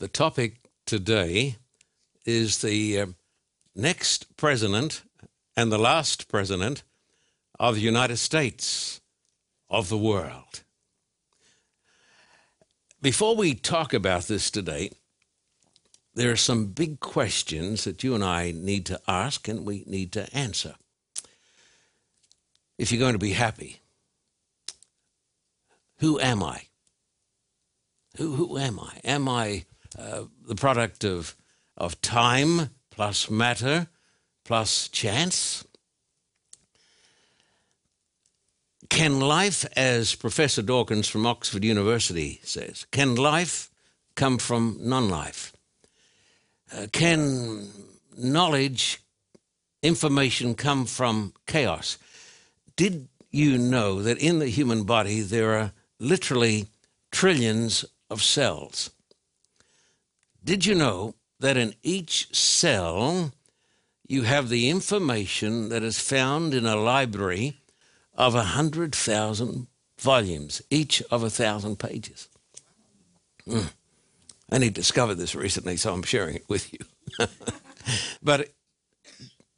The topic today is the uh, next president and the last president of the United States of the world. Before we talk about this today, there are some big questions that you and I need to ask and we need to answer. If you're going to be happy, who am I? Who, who am I? Am I uh, the product of, of time plus matter plus chance? Can life, as Professor Dawkins from Oxford University says, can life come from non life? Uh, can knowledge, information come from chaos? Did you know that in the human body there are literally trillions of cells? Did you know that in each cell you have the information that is found in a library of 100,000 volumes, each of a thousand pages? Mm. Only discovered this recently, so I'm sharing it with you. but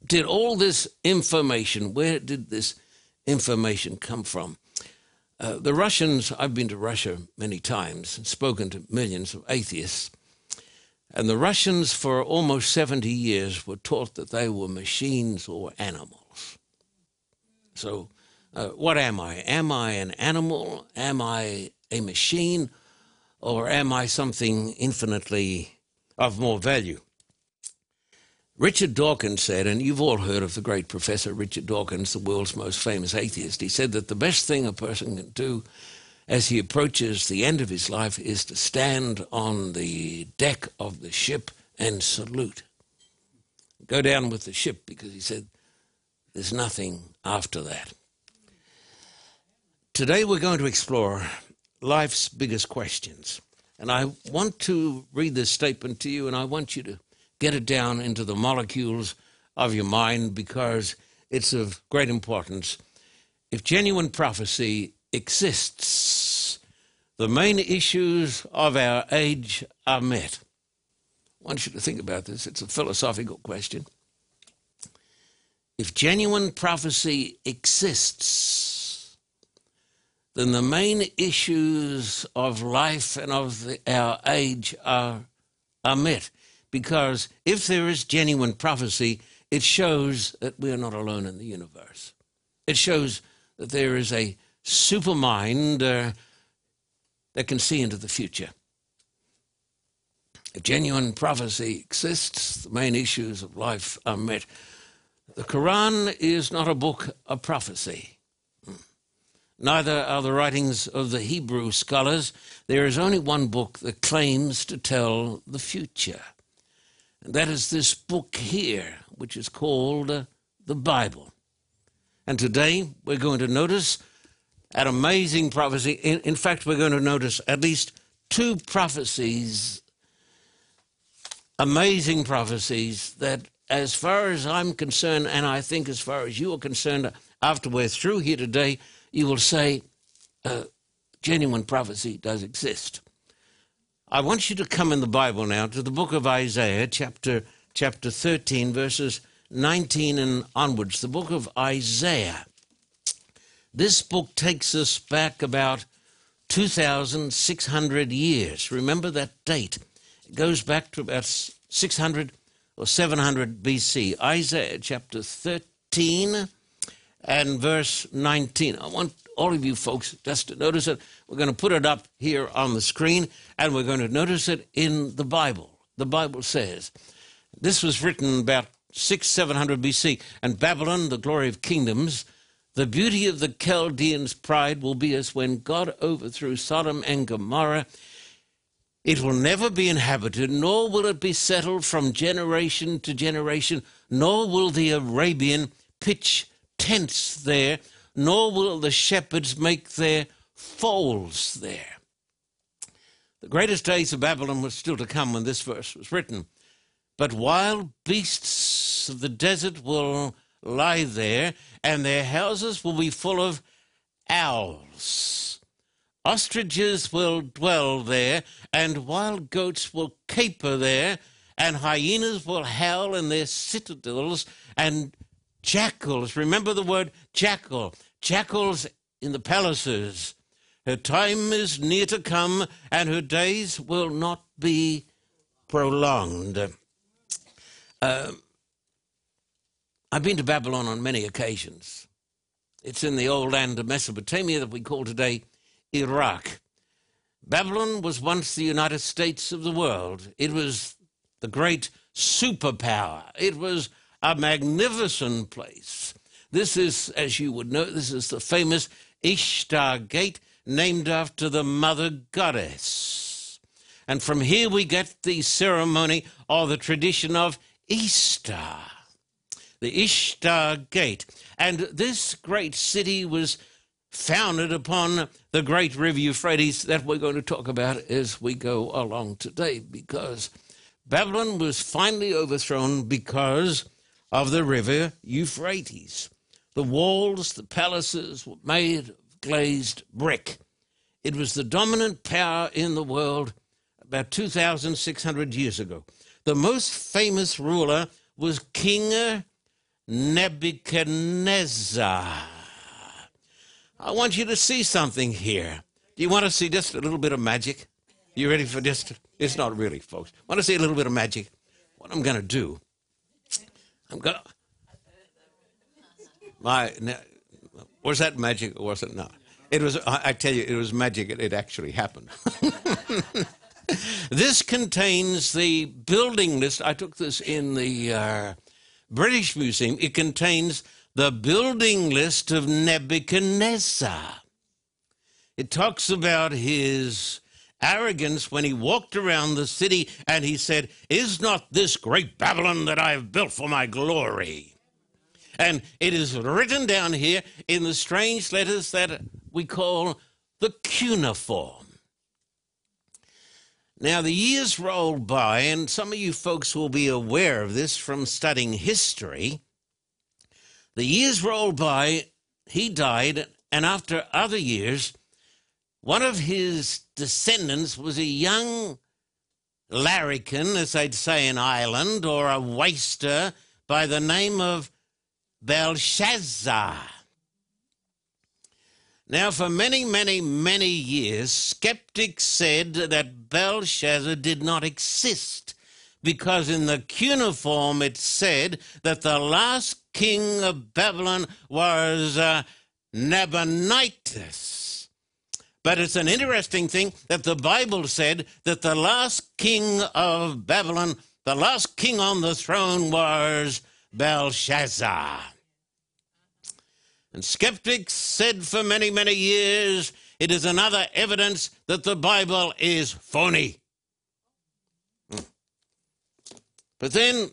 did all this information, where did this information come from? Uh, the Russians, I've been to Russia many times and spoken to millions of atheists. And the Russians, for almost 70 years, were taught that they were machines or animals. So, uh, what am I? Am I an animal? Am I a machine? Or am I something infinitely of more value? Richard Dawkins said, and you've all heard of the great Professor Richard Dawkins, the world's most famous atheist, he said that the best thing a person can do as he approaches the end of his life is to stand on the deck of the ship and salute. Go down with the ship because he said there's nothing after that. Today we're going to explore life's biggest questions. And I want to read this statement to you and I want you to get it down into the molecules of your mind because it's of great importance. If genuine prophecy exists, the main issues of our age are met. I want you to think about this. It's a philosophical question. If genuine prophecy exists, then the main issues of life and of the, our age are, are met. Because if there is genuine prophecy, it shows that we are not alone in the universe. It shows that there is a supermind uh, that can see into the future. If genuine prophecy exists, the main issues of life are met. The Quran is not a book of prophecy. Neither are the writings of the Hebrew scholars. There is only one book that claims to tell the future. And that is this book here, which is called uh, the Bible. And today we're going to notice an amazing prophecy. In, in fact, we're going to notice at least two prophecies, amazing prophecies that, as far as I'm concerned, and I think as far as you are concerned, after we're through here today, you will say, uh, genuine prophecy does exist. I want you to come in the Bible now to the book of Isaiah, chapter, chapter 13, verses 19 and onwards. The book of Isaiah. This book takes us back about 2,600 years. Remember that date. It goes back to about 600 or 700 BC. Isaiah chapter 13 and verse 19. I want all of you folks just to notice it. We're going to put it up here on the screen and we're going to notice it in the Bible. The Bible says, this was written about 6 700 BC, and Babylon, the glory of kingdoms, the beauty of the Chaldeans' pride will be as when God overthrew Sodom and Gomorrah. It will never be inhabited, nor will it be settled from generation to generation, nor will the Arabian pitch tents there, nor will the shepherds make their folds there. The greatest days of Babylon were still to come when this verse was written. But wild beasts of the desert will lie there, and their houses will be full of owls. Ostriches will dwell there, and wild goats will caper there, and hyenas will howl in their citadels, and jackals, remember the word jackal, jackals in the palaces. Her time is near to come, and her days will not be prolonged. Uh, I've been to Babylon on many occasions. It's in the old land of Mesopotamia that we call today Iraq. Babylon was once the United States of the world. It was the great superpower. It was a magnificent place. This is, as you would know, this is the famous Ishtar Gate, named after the mother goddess. And from here we get the ceremony or the tradition of Easter, the Ishtar Gate. And this great city was founded upon the great river Euphrates that we're going to talk about as we go along today, because Babylon was finally overthrown because of the river Euphrates. The walls, the palaces were made of glazed brick. It was the dominant power in the world about 2,600 years ago. The most famous ruler was King Nebuchadnezzar. I want you to see something here. Do you want to see just a little bit of magic? You ready for this? It's not really, folks. Want to see a little bit of magic? What I'm going to do, I'm going to. My, was that magic or was it not? It was, I tell you, it was magic. It actually happened. this contains the building list. I took this in the uh, British Museum. It contains the building list of Nebuchadnezzar. It talks about his arrogance when he walked around the city and he said, Is not this great Babylon that I have built for my glory? And it is written down here in the strange letters that we call the cuneiform. Now, the years rolled by, and some of you folks will be aware of this from studying history. The years rolled by, he died, and after other years, one of his descendants was a young larrikin, as they'd say in Ireland, or a waster by the name of Belshazzar. Now, for many, many, many years, skeptics said that Belshazzar did not exist because in the cuneiform it said that the last king of Babylon was uh, Nabonidus. But it's an interesting thing that the Bible said that the last king of Babylon, the last king on the throne was Belshazzar. And skeptics said for many, many years it is another evidence that the Bible is phony. Hmm. But then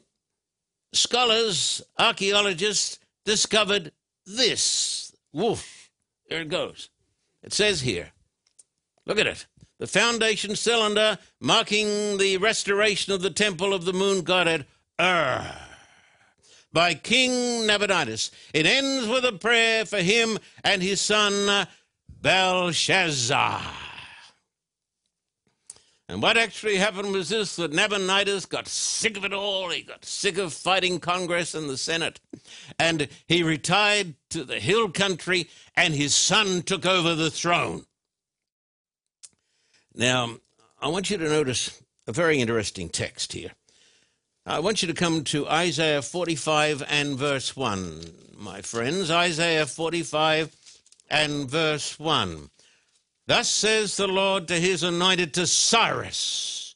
scholars, archaeologists discovered this. Woof, there it goes. It says here, look at it. The foundation cylinder marking the restoration of the temple of the moon godhead, Ur, by King Nabonidus. It ends with a prayer for him and his son Belshazzar. And what actually happened was this that Nabonidus got sick of it all. He got sick of fighting Congress and the Senate. And he retired to the hill country, and his son took over the throne. Now, I want you to notice a very interesting text here. I want you to come to Isaiah 45 and verse 1, my friends. Isaiah 45 and verse 1. Thus says the Lord to his anointed, to Cyrus,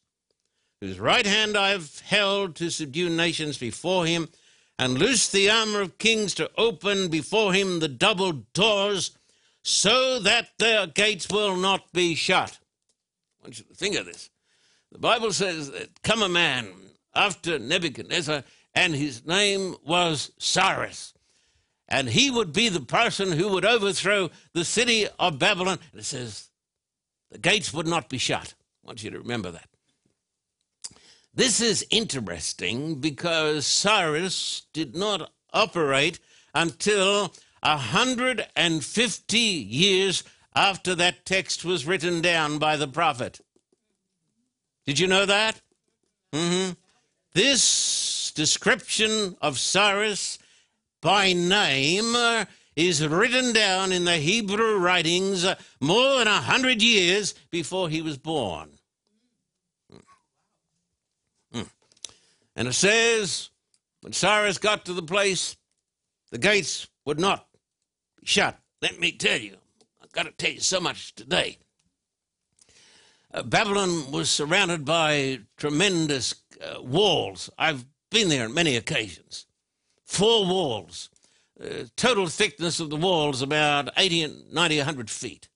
whose right hand I have held to subdue nations before him, and loose the armor of kings to open before him the double doors, so that their gates will not be shut. I want you to think of this. The Bible says that come a man after Nebuchadnezzar, and his name was Cyrus and he would be the person who would overthrow the city of Babylon. And it says, the gates would not be shut. I want you to remember that. This is interesting because Cyrus did not operate until 150 years after that text was written down by the prophet. Did you know that? Mm-hmm. This description of Cyrus by name uh, is written down in the Hebrew writings uh, more than a hundred years before he was born. Mm. And it says, when Cyrus got to the place, the gates would not be shut. Let me tell you, I've got to tell you so much today. Uh, Babylon was surrounded by tremendous uh, walls. I've been there on many occasions. Four walls. Uh, total thickness of the walls about 80, 90, 100 feet.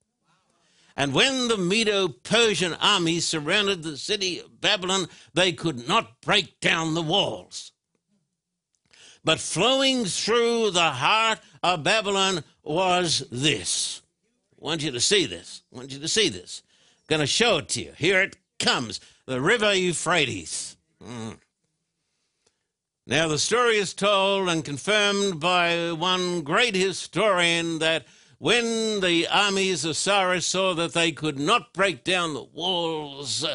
And when the Medo Persian army surrounded the city of Babylon, they could not break down the walls. But flowing through the heart of Babylon was this. I want you to see this. I want you to see this I'm going to show it to you. Here it comes the river Euphrates. Mm. Now, the story is told and confirmed by one great historian that when the armies of Cyrus saw that they could not break down the walls,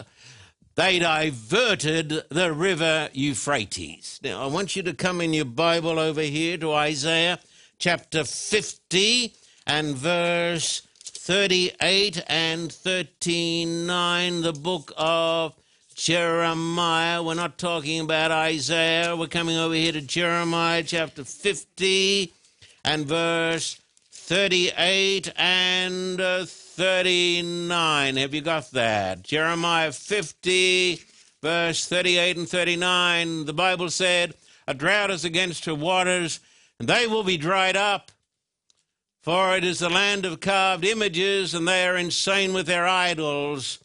they diverted the river Euphrates. Now, I want you to come in your Bible over here to Isaiah chapter 50 and verse 38 and 39, the book of Jeremiah. We're not talking about Isaiah. We're coming over here to Jeremiah chapter 50 and verse 38 and uh, 39. Have you got that? Jeremiah 50, verse 38 and 39. The Bible said, A drought is against her waters, and they will be dried up for it is the land of carved images, and they are insane with their idols.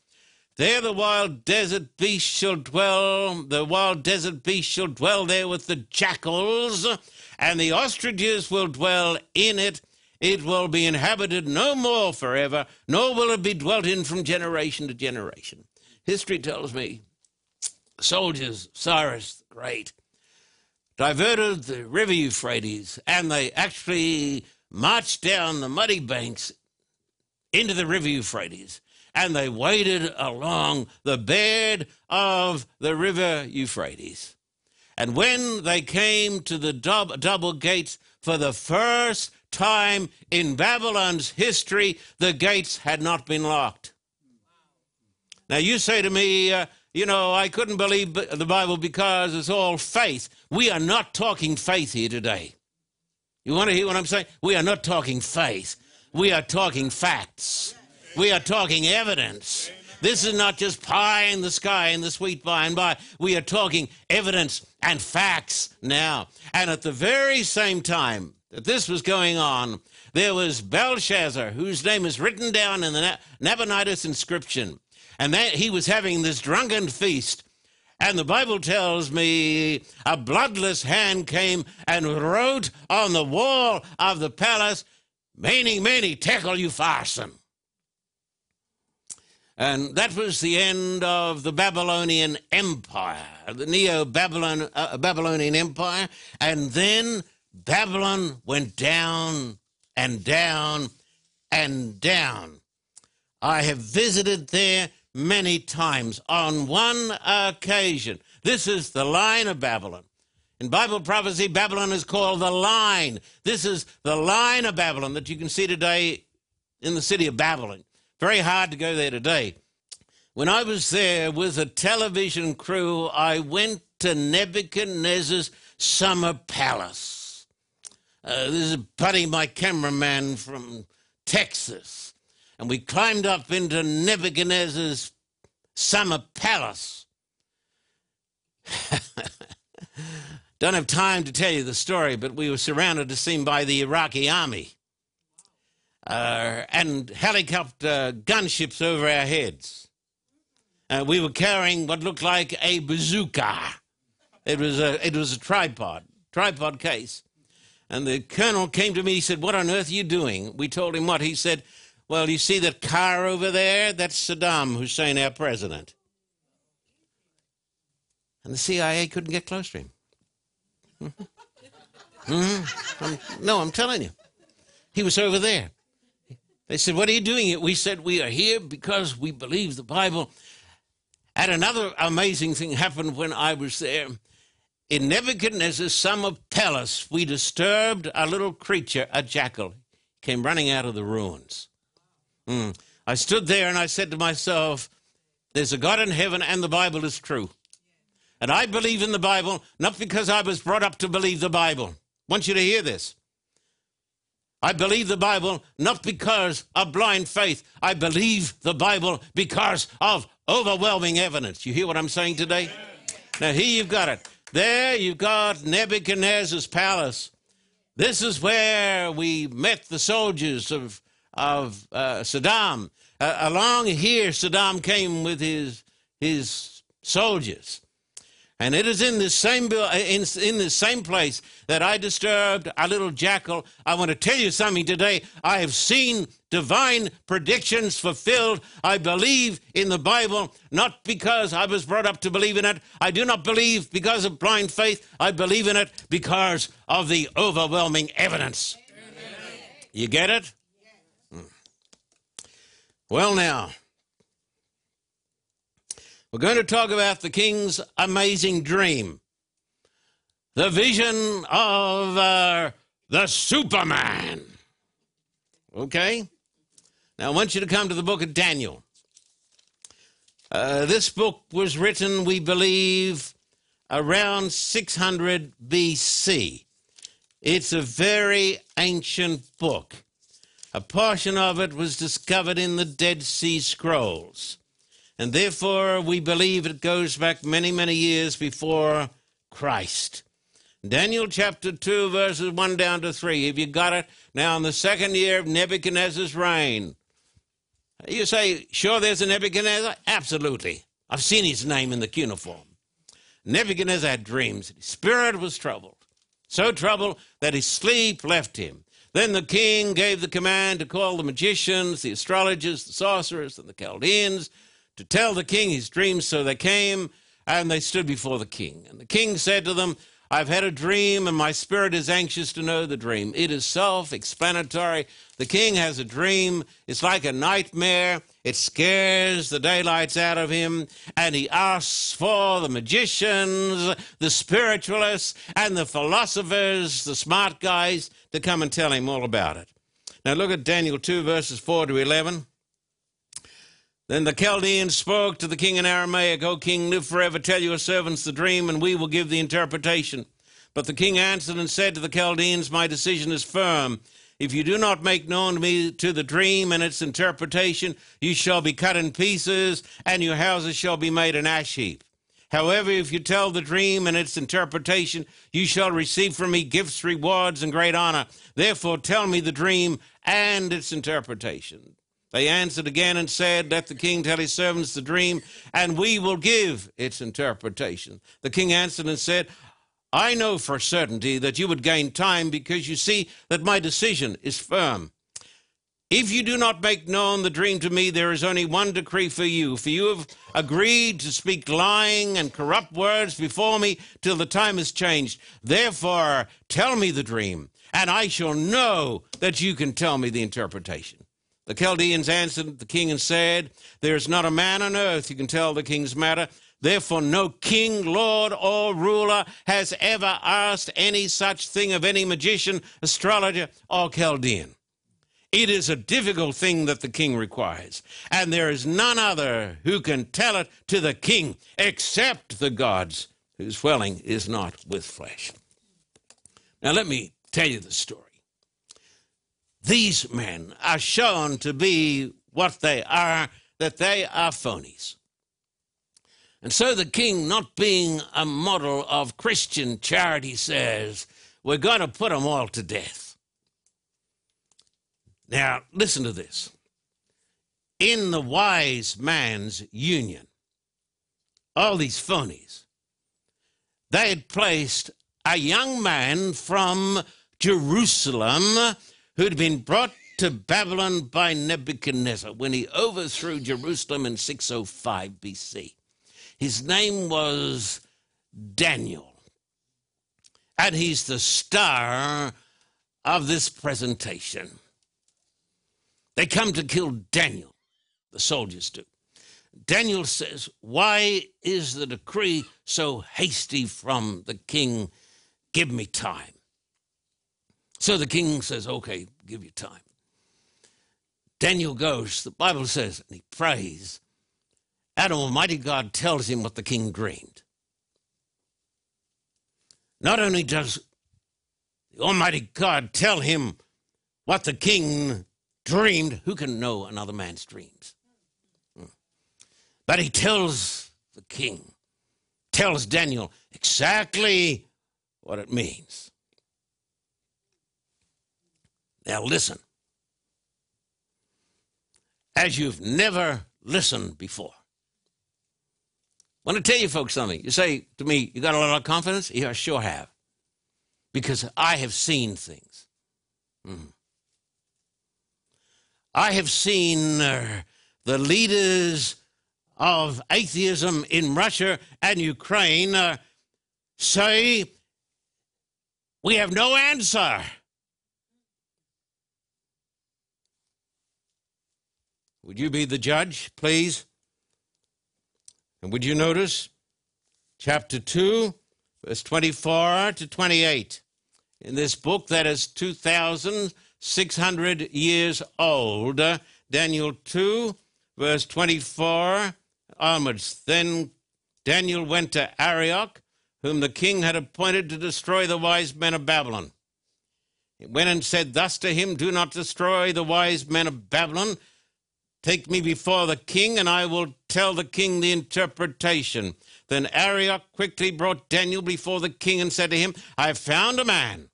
There the wild desert beast shall dwell, the wild desert beast shall dwell there with the jackals, and the ostriches will dwell in it. It will be inhabited no more forever, nor will it be dwelt in from generation to generation. History tells me soldiers, Cyrus the Great, diverted the river Euphrates, and they actually marched down the muddy banks into the river Euphrates, and they waded along the bed of the river Euphrates. And when they came to the dub- double gates for the first time in Babylon's history, the gates had not been locked. Now, you say to me, uh, you know, I couldn't believe the Bible because it's all faith. We are not talking faith here today. You want to hear what I'm saying? We are not talking faith. We are talking facts. We are talking evidence. This is not just pie in the sky and the sweet by and by. We are talking evidence and facts now. And at the very same time that this was going on, there was Belshazzar, whose name is written down in the Nabonidus inscription. And that he was having this drunken feast and the Bible tells me a bloodless hand came and wrote on the wall of the palace, Many, mene, tekel upharsin. And that was the end of the Babylonian Empire, the Neo Babylon, uh, Babylonian Empire. And then Babylon went down and down and down. I have visited there many times on one occasion. This is the line of Babylon. In Bible prophecy, Babylon is called the line. This is the line of Babylon that you can see today in the city of Babylon. Very hard to go there today. When I was there with a television crew, I went to Nebuchadnezzar's summer palace. Uh, this is Buddy, my cameraman from Texas and we climbed up into Nebuchadnezzar's summer palace. Don't have time to tell you the story, but we were surrounded, as seen, by the Iraqi army uh, and helicopter gunships over our heads. Uh, we were carrying what looked like a bazooka. It was a, it was a tripod, tripod case. And the colonel came to me. He said, What on earth are you doing? We told him what. He said, well, you see that car over there? That's Saddam Hussein, our president. And the CIA couldn't get close to him. Mm-hmm. I'm, no, I'm telling you. He was over there. They said, What are you doing? We said, We are here because we believe the Bible. And another amazing thing happened when I was there. In Nebuchadnezzar's of palace, we disturbed a little creature, a jackal, came running out of the ruins. Mm. I stood there and I said to myself, There's a God in heaven and the Bible is true. And I believe in the Bible, not because I was brought up to believe the Bible. I want you to hear this. I believe the Bible not because of blind faith. I believe the Bible because of overwhelming evidence. You hear what I'm saying today? Now, here you've got it. There you've got Nebuchadnezzar's palace. This is where we met the soldiers of, of uh, Saddam. Uh, along here, Saddam came with his, his soldiers. And it is in this same uh, in, in this same place that I disturbed a little jackal. I want to tell you something today. I have seen divine predictions fulfilled. I believe in the Bible not because I was brought up to believe in it. I do not believe because of blind faith. I believe in it because of the overwhelming evidence. Amen. You get it? Hmm. Well, now. We're going to talk about the king's amazing dream. The vision of uh, the Superman. Okay? Now, I want you to come to the book of Daniel. Uh, this book was written, we believe, around 600 BC. It's a very ancient book. A portion of it was discovered in the Dead Sea Scrolls and therefore we believe it goes back many, many years before Christ. Daniel chapter 2, verses 1 down to 3. Have you got it? Now, in the second year of Nebuchadnezzar's reign. You say, sure, there's a Nebuchadnezzar? Absolutely. I've seen his name in the cuneiform. Nebuchadnezzar had dreams. His spirit was troubled, so troubled that his sleep left him. Then the king gave the command to call the magicians, the astrologers, the sorcerers, and the Chaldeans to tell the king his dreams. So they came and they stood before the king. And the king said to them, I've had a dream, and my spirit is anxious to know the dream. It is self explanatory. The king has a dream. It's like a nightmare. It scares the daylights out of him, and he asks for the magicians, the spiritualists, and the philosophers, the smart guys, to come and tell him all about it. Now look at Daniel 2, verses 4 to 11. Then the Chaldeans spoke to the king in Aramaic, O king, live forever, tell your servants the dream, and we will give the interpretation. But the king answered and said to the Chaldeans, My decision is firm. If you do not make known to me to the dream and its interpretation, you shall be cut in pieces, and your houses shall be made an ash heap. However, if you tell the dream and its interpretation, you shall receive from me gifts, rewards, and great honor. Therefore, tell me the dream and its interpretation. They answered again and said, Let the king tell his servants the dream, and we will give its interpretation. The king answered and said, I know for certainty that you would gain time because you see that my decision is firm. If you do not make known the dream to me, there is only one decree for you. For you have agreed to speak lying and corrupt words before me till the time is changed. Therefore, tell me the dream, and I shall know that you can tell me the interpretation. The Chaldeans answered the king and said, There is not a man on earth who can tell the king's matter. Therefore, no king, lord, or ruler has ever asked any such thing of any magician, astrologer, or Chaldean. It is a difficult thing that the king requires, and there is none other who can tell it to the king except the gods whose dwelling is not with flesh. Now, let me tell you the story these men are shown to be what they are, that they are phonies. And so the king, not being a model of Christian charity, says, We're going to put them all to death. Now, listen to this. In the wise man's union, all these phonies, they had placed a young man from Jerusalem who'd been brought to Babylon by Nebuchadnezzar when he overthrew Jerusalem in 605 BC. His name was Daniel. And he's the star of this presentation. They come to kill Daniel, the soldiers do. Daniel says, Why is the decree so hasty from the king? Give me time. So the king says, Okay, give you time. Daniel goes, the Bible says, and he prays. And Almighty God tells him what the king dreamed. Not only does the Almighty God tell him what the king dreamed, who can know another man's dreams? Hmm. But he tells the king, tells Daniel exactly what it means. Now listen, as you've never listened before. I want to tell you folks something. You say to me, You got a lot of confidence? Yeah, I sure have. Because I have seen things. Mm. I have seen uh, the leaders of atheism in Russia and Ukraine uh, say, We have no answer. Would you be the judge, please? And would you notice chapter 2, verse 24 to 28? In this book that is 2,600 years old, Daniel 2, verse 24 onwards. Then Daniel went to Arioch, whom the king had appointed to destroy the wise men of Babylon. He went and said thus to him, Do not destroy the wise men of Babylon Take me before the king, and I will tell the king the interpretation. Then Arioch quickly brought Daniel before the king and said to him, I have found a man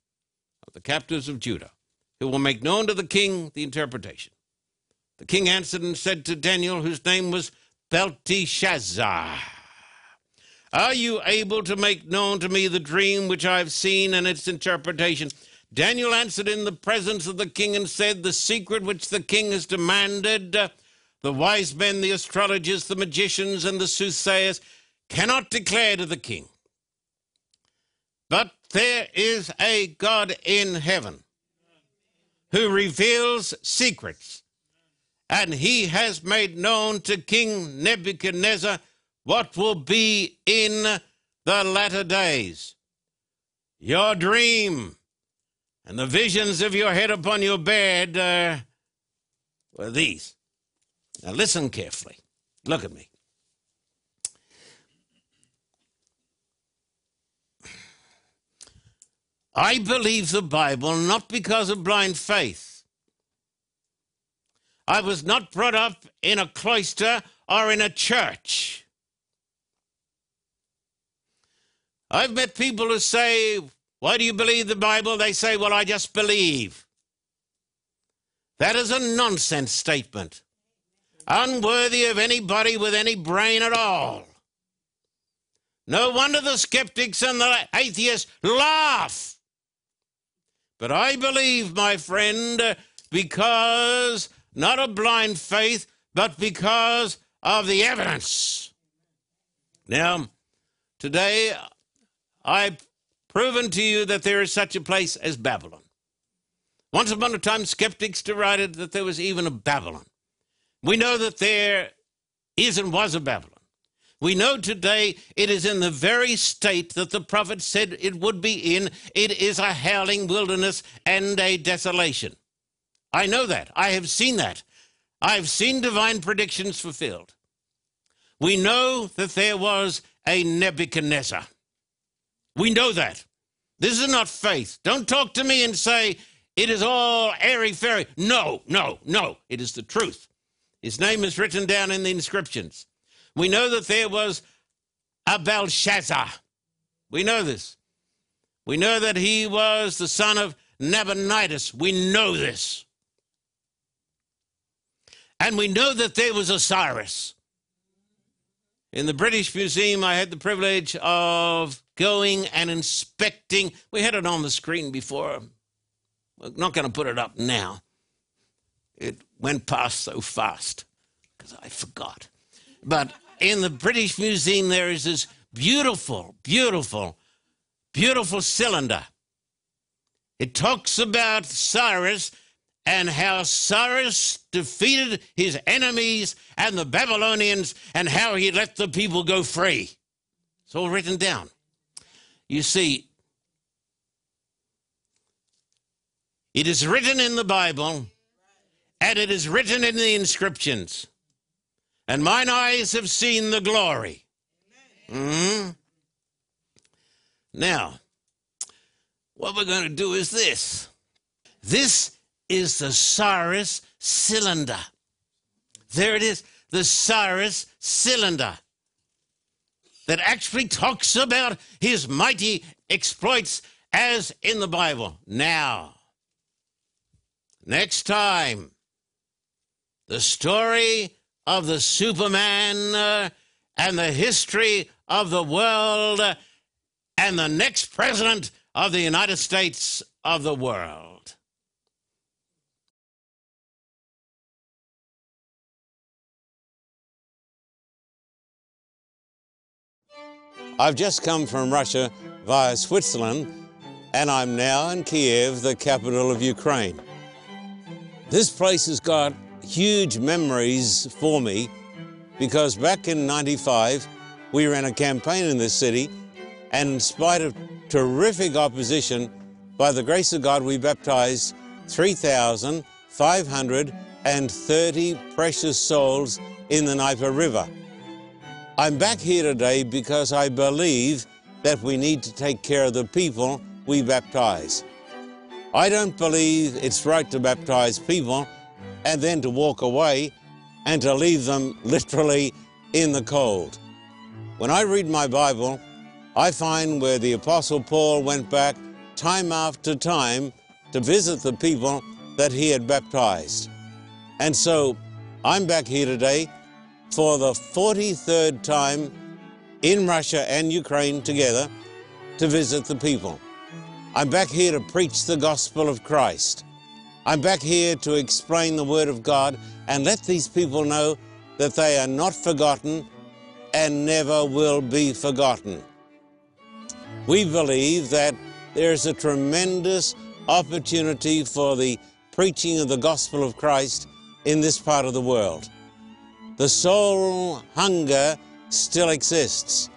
of the captives of Judah who will make known to the king the interpretation. The king answered and said to Daniel, whose name was Belteshazzar, Are you able to make known to me the dream which I have seen and its interpretation? Daniel answered in the presence of the king and said, The secret which the king has demanded, uh, the wise men, the astrologers, the magicians, and the soothsayers cannot declare to the king. But there is a God in heaven who reveals secrets, and he has made known to King Nebuchadnezzar what will be in the latter days. Your dream and the visions of your head upon your bed uh, were these. Now listen carefully. Look at me. I believe the Bible not because of blind faith. I was not brought up in a cloister or in a church. I've met people who say, why do you believe the Bible? They say, Well, I just believe. That is a nonsense statement, unworthy of anybody with any brain at all. No wonder the skeptics and the atheists laugh. But I believe, my friend, because not of blind faith, but because of the evidence. Now, today I proven to you that there is such a place as Babylon. Once upon a time, skeptics derided that there was even a Babylon. We know that there is and was a Babylon. We know today it is in the very state that the prophet said it would be in. It is a howling wilderness and a desolation. I know that. I have seen that. I've seen divine predictions fulfilled. We know that there was a Nebuchadnezzar. We know that. This is not faith. Don't talk to me and say it is all airy fairy. No, no, no. It is the truth. His name is written down in the inscriptions. We know that there was a Belshazzar. We know this. We know that he was the son of Nabonidus. We know this. And we know that there was a Cyrus. In the British Museum, I had the privilege of going and inspecting. We had it on the screen before. We're not going to put it up now. It went past so fast because I forgot. But in the British Museum, there is this beautiful, beautiful, beautiful cylinder. It talks about Cyrus and how Cyrus defeated his enemies and the Babylonians and how he let the people go free. It's all written down. You see, it is written in the Bible and it is written in the inscriptions. And mine eyes have seen the glory. Mm-hmm. Now, what we're going to do is this. This is the Cyrus cylinder. There it is, the Cyrus cylinder that actually talks about his mighty exploits as in the Bible. Now, next time, the story of the Superman uh, and the history of the world uh, and the next president of the United States of the world. I've just come from Russia via Switzerland, and I'm now in Kiev, the capital of Ukraine. This place has got huge memories for me because back in 95, we ran a campaign in this city, and in spite of terrific opposition, by the grace of God, we baptized 3,530 precious souls in the Dnieper River. I'm back here today because I believe that we need to take care of the people we baptize. I don't believe it's right to baptize people and then to walk away and to leave them literally in the cold. When I read my Bible, I find where the Apostle Paul went back time after time to visit the people that he had baptized. And so I'm back here today for the 43rd time in Russia and Ukraine together to visit the people. I'm back here to preach the gospel of Christ. I'm back here to explain the Word of God and let these people know that they are not forgotten and never will be forgotten. We believe that there is a tremendous opportunity for the preaching of the gospel of Christ in this part of the world. The soul hunger still exists.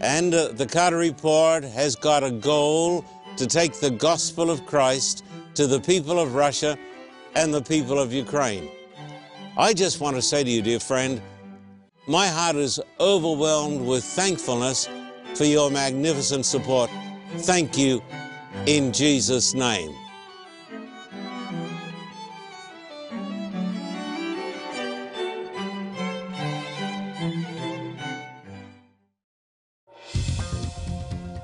And the Carter Report has got a goal to take the gospel of Christ to the people of Russia and the people of Ukraine. I just want to say to you, dear friend, my heart is overwhelmed with thankfulness for your magnificent support. Thank you in Jesus' name.